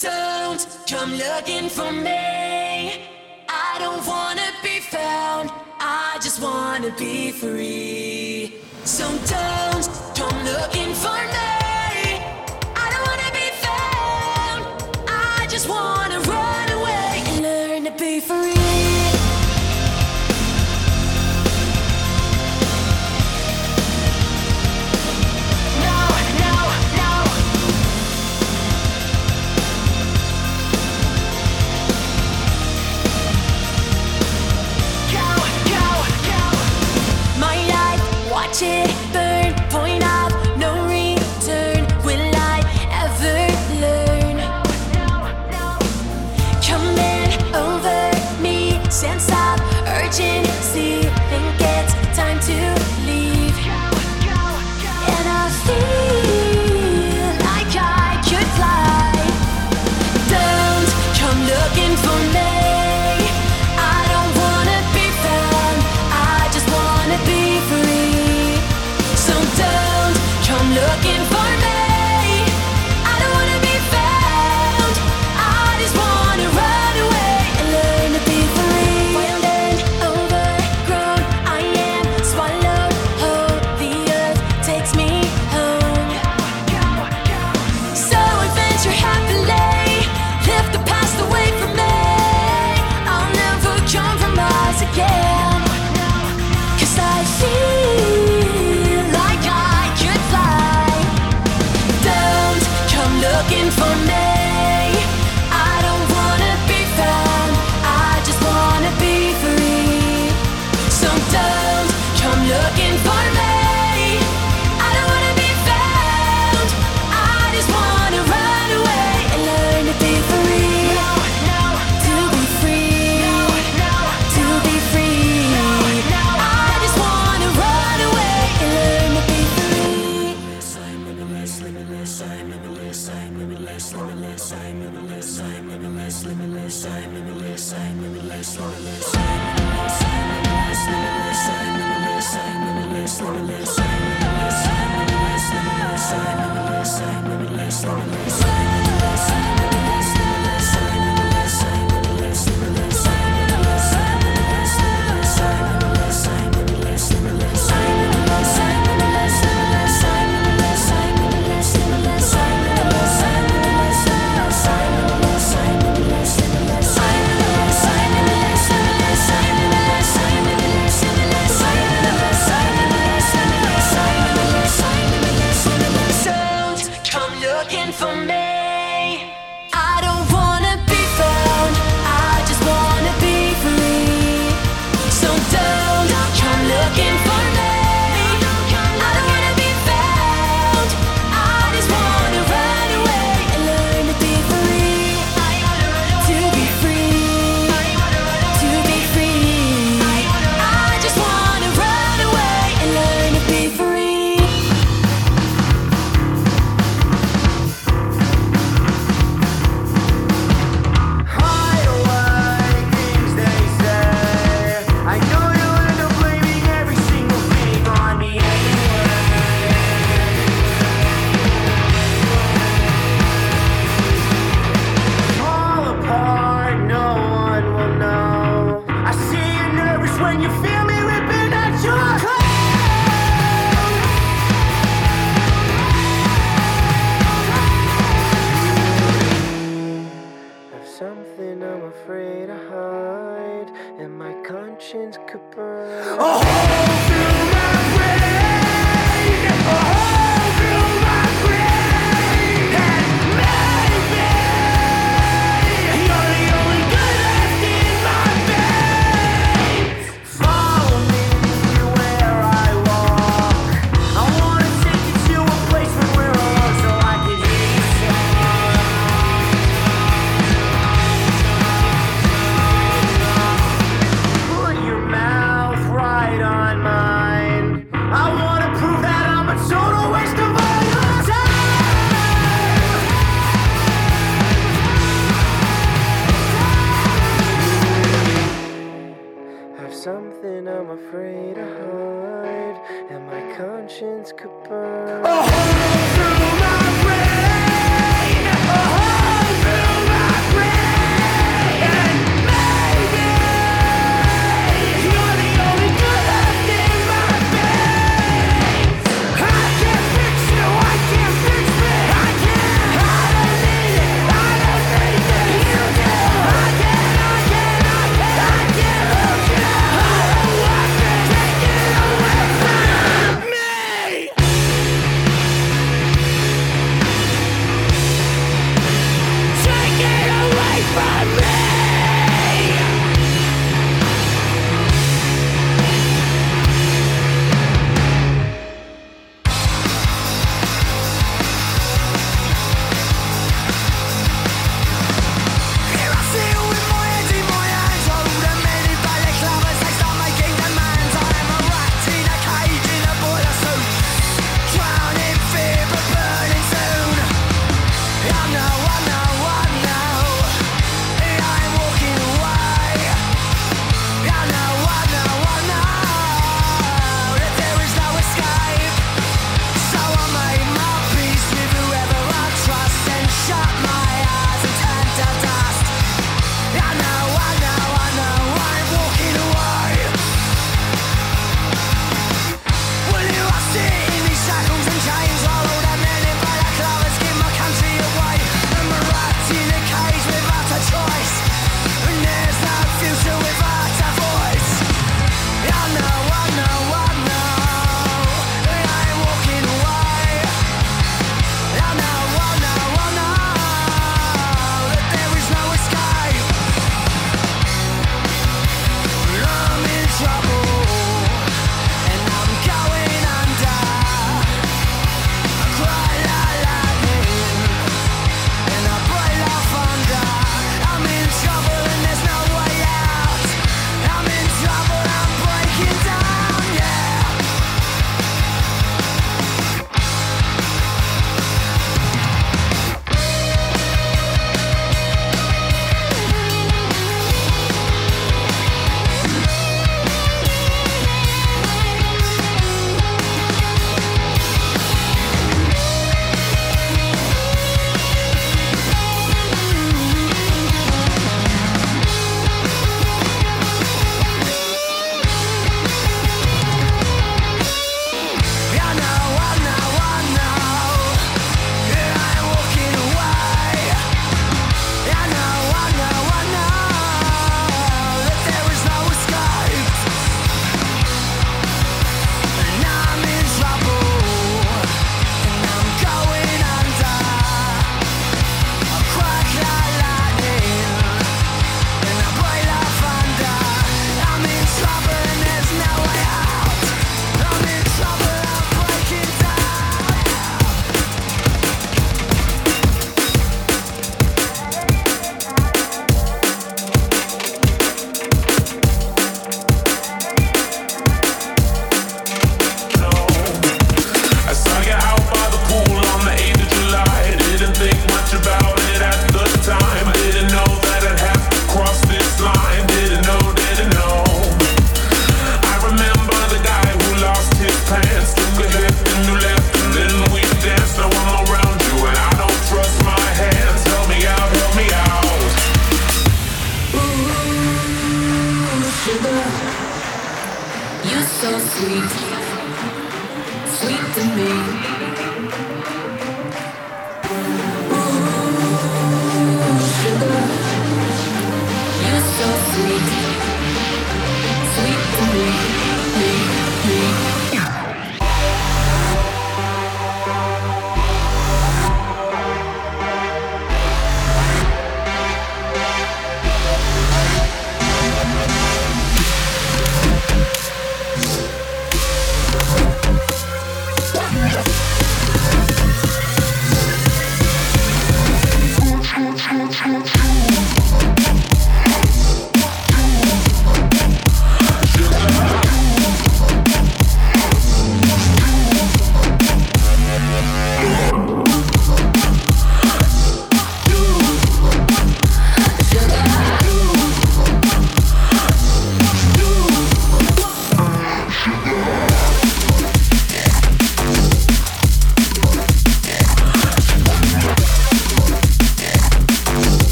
Don't come looking for me. I don't wanna be found. I just wanna be free. So don't come looking for me. for me. afraid to hide, and my conscience could burn. Oh!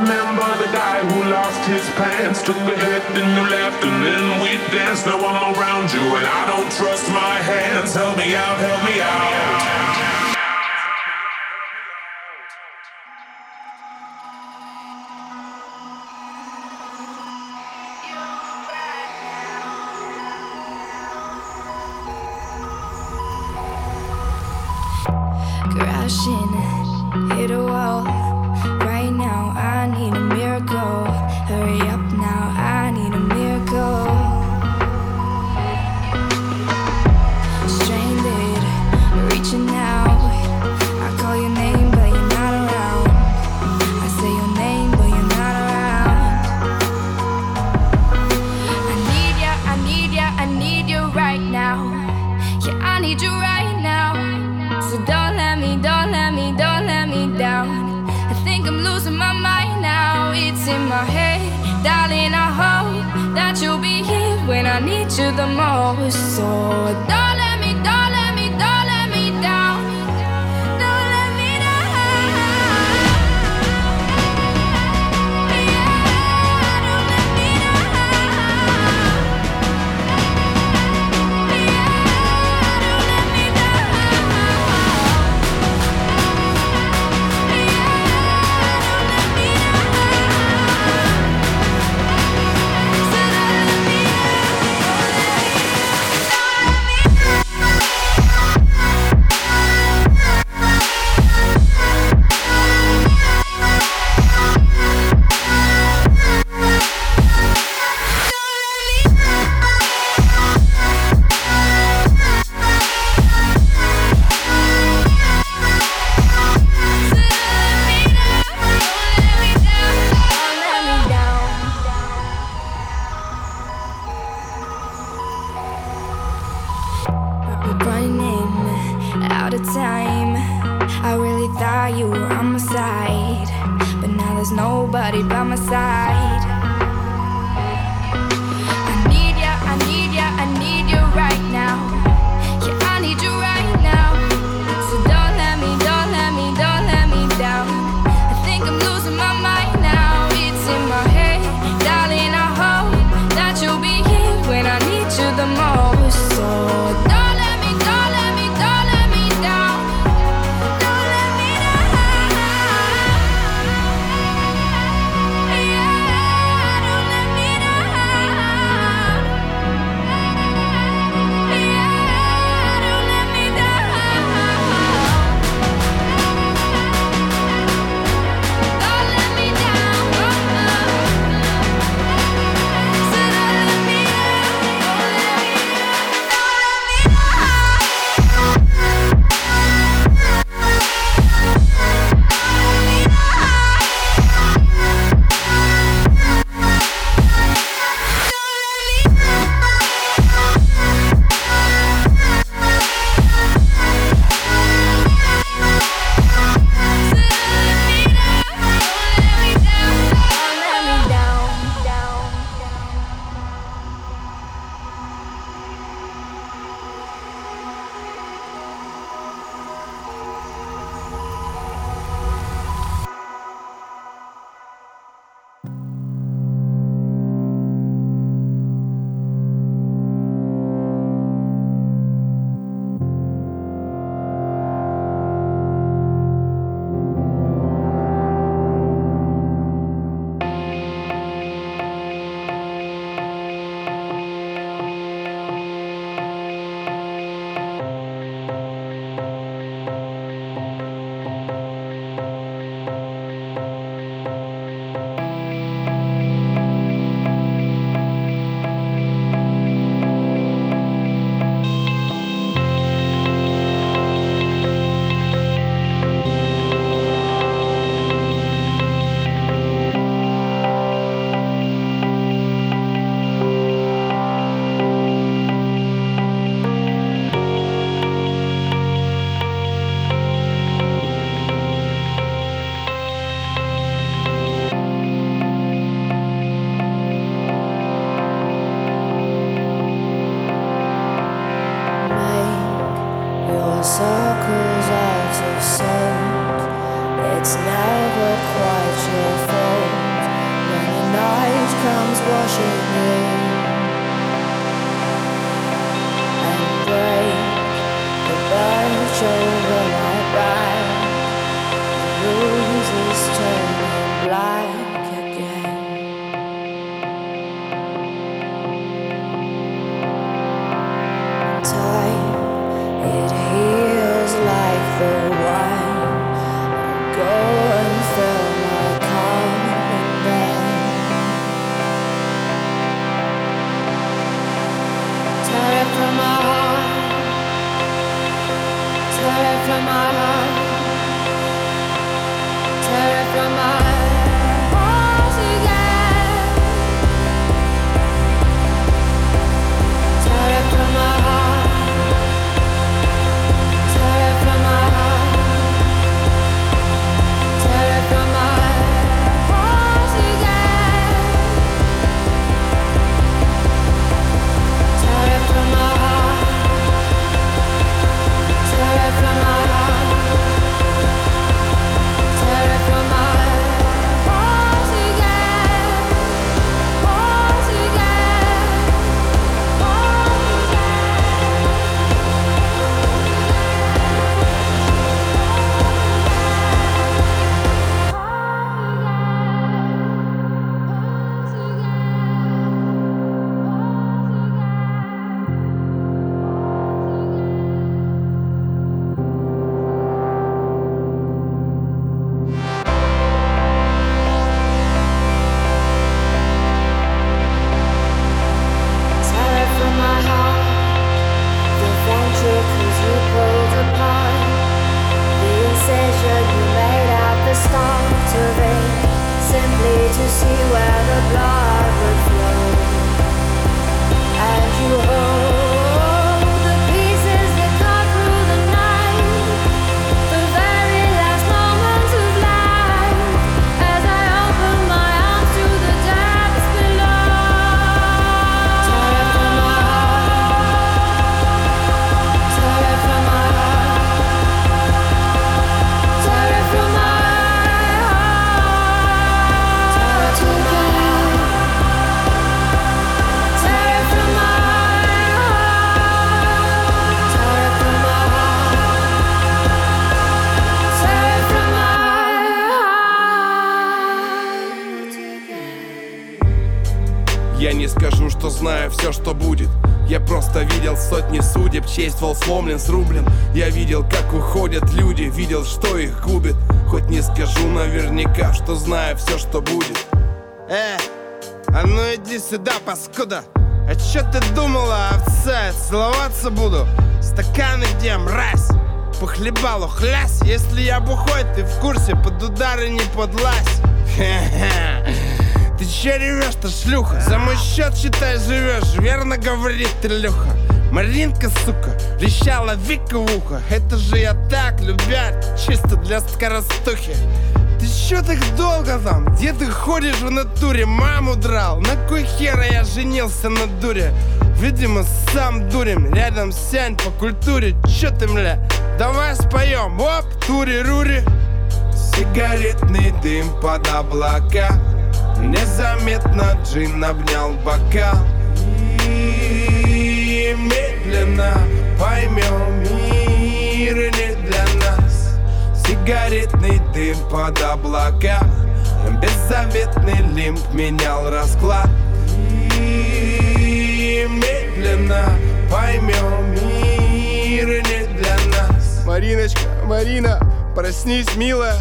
remember the guy who lost his pants. Took a hit then you left and then we danced. Now I'm around you and I don't trust my hands. Help me out, help me out. darling, I hope that you'll be here when I need you the most. So, darling. It's never quite your fault when the night comes washing in. Сотни судеб, честь вол сломлен, срублен. Я видел, как уходят люди, видел, что их губит. Хоть не скажу наверняка, что знаю все, что будет. Э, а ну иди сюда, паскуда. А чё ты думала, овца, целоваться буду? Стаканы где, мразь? Похлебалу, хлясь Если я бухой, ты в курсе, под удары не подлазь. Ты че ревешь-то, шлюха? За мой счет, считай, живешь, верно говорит Илюха Маринка, сука, вещала Вика в ухо Это же я так, любя, чисто для скоростухи ты чё так долго там? Где ты ходишь в натуре? Маму драл? На кой хера я женился на дуре? Видимо, сам дурим Рядом сянь по культуре Чё ты, мля? Давай споем Оп, тури-рури Сигаретный дым под облака Незаметно джин обнял бокал медленно поймем Мир не для нас. Сигаретный дым под облака. Беззаветный лимб менял расклад. И медленно поймем Мир не для нас. Мариночка, Марина, проснись, милая.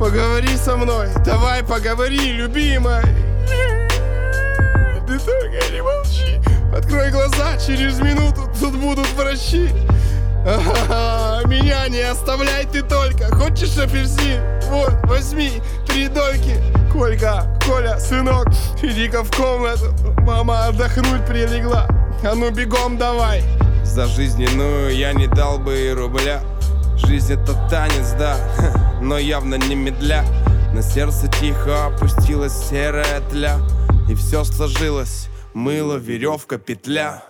Поговори со мной, давай поговори, любимая. Ты только не молчи. Открой глаза, через минуту тут будут врачи. Меня не оставляй ты только Хочешь апельсин? Вот, возьми три дольки. Колька, Коля, сынок, иди-ка в комнату. Мама отдохнуть прилегла. А ну бегом давай. За жизненную я не дал бы и рубля. Жизнь это танец, да, но явно не медля. На сердце тихо опустилась серая тля И все сложилось, мыло, веревка, петля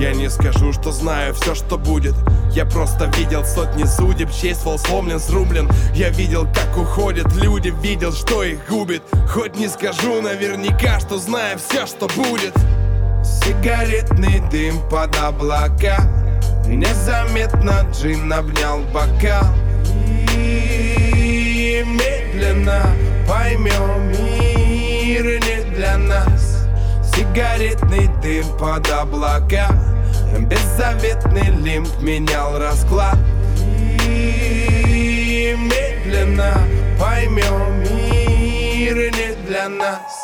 я не скажу, что знаю все, что будет. Я просто видел сотни судеб Честь вол сломлен, срублен Я видел, как уходят люди Видел, что их губит. Хоть не скажу наверняка, что знаю все, что будет. Сигаретный дым под облака. Незаметно джин обнял бокал И медленно поймем Сигаретный дым под облака. Беззаветный лимб менял расклад. И медленно поймем Мир не для нас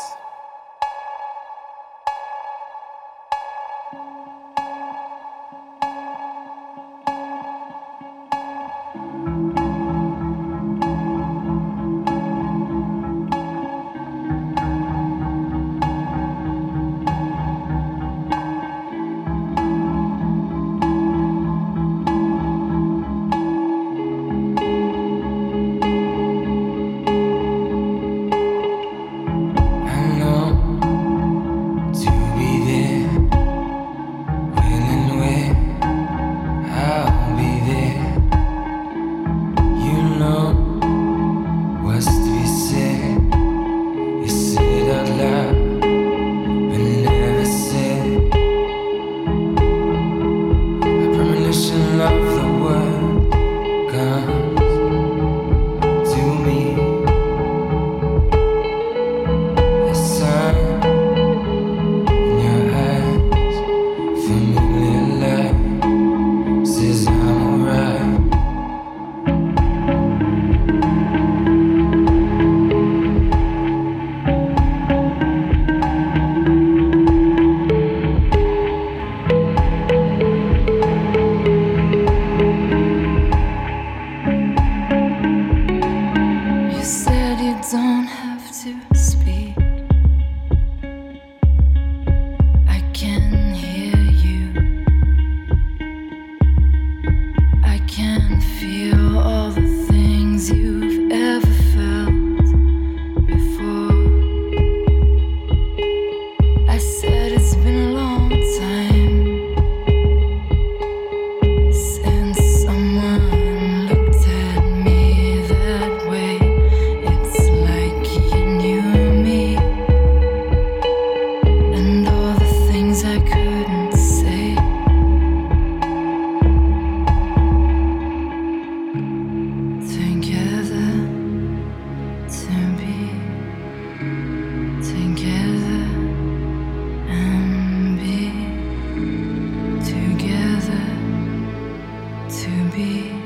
to be.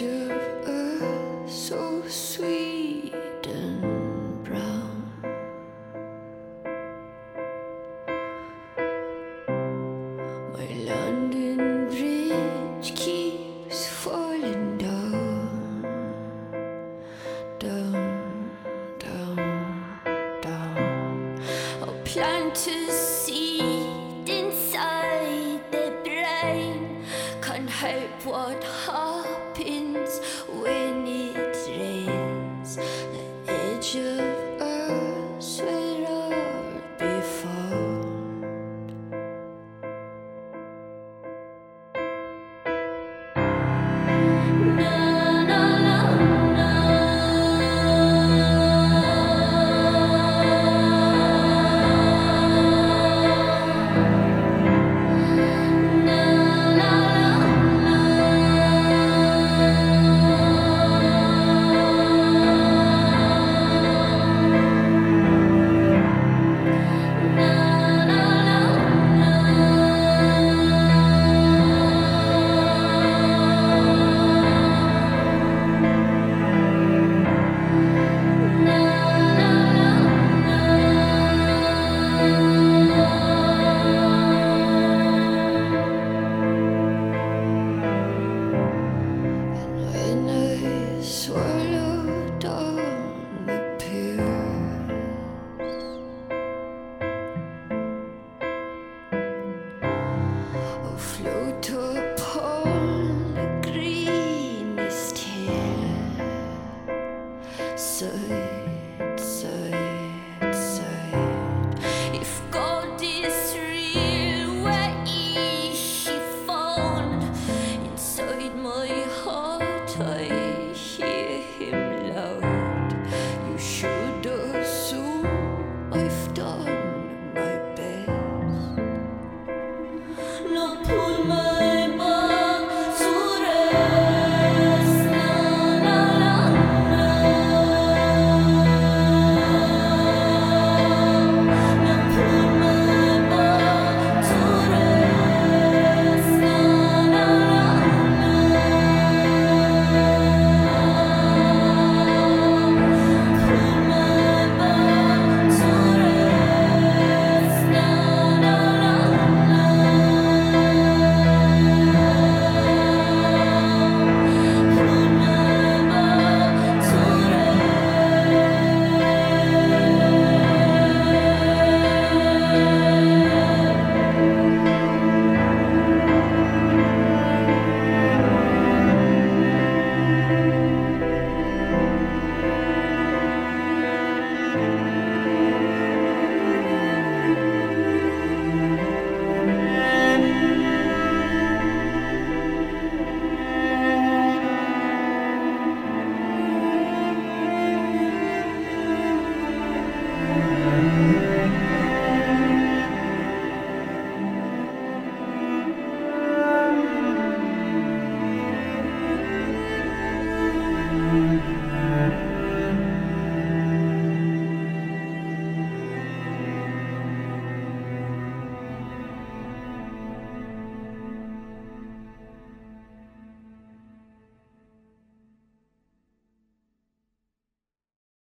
Of us, so sweet.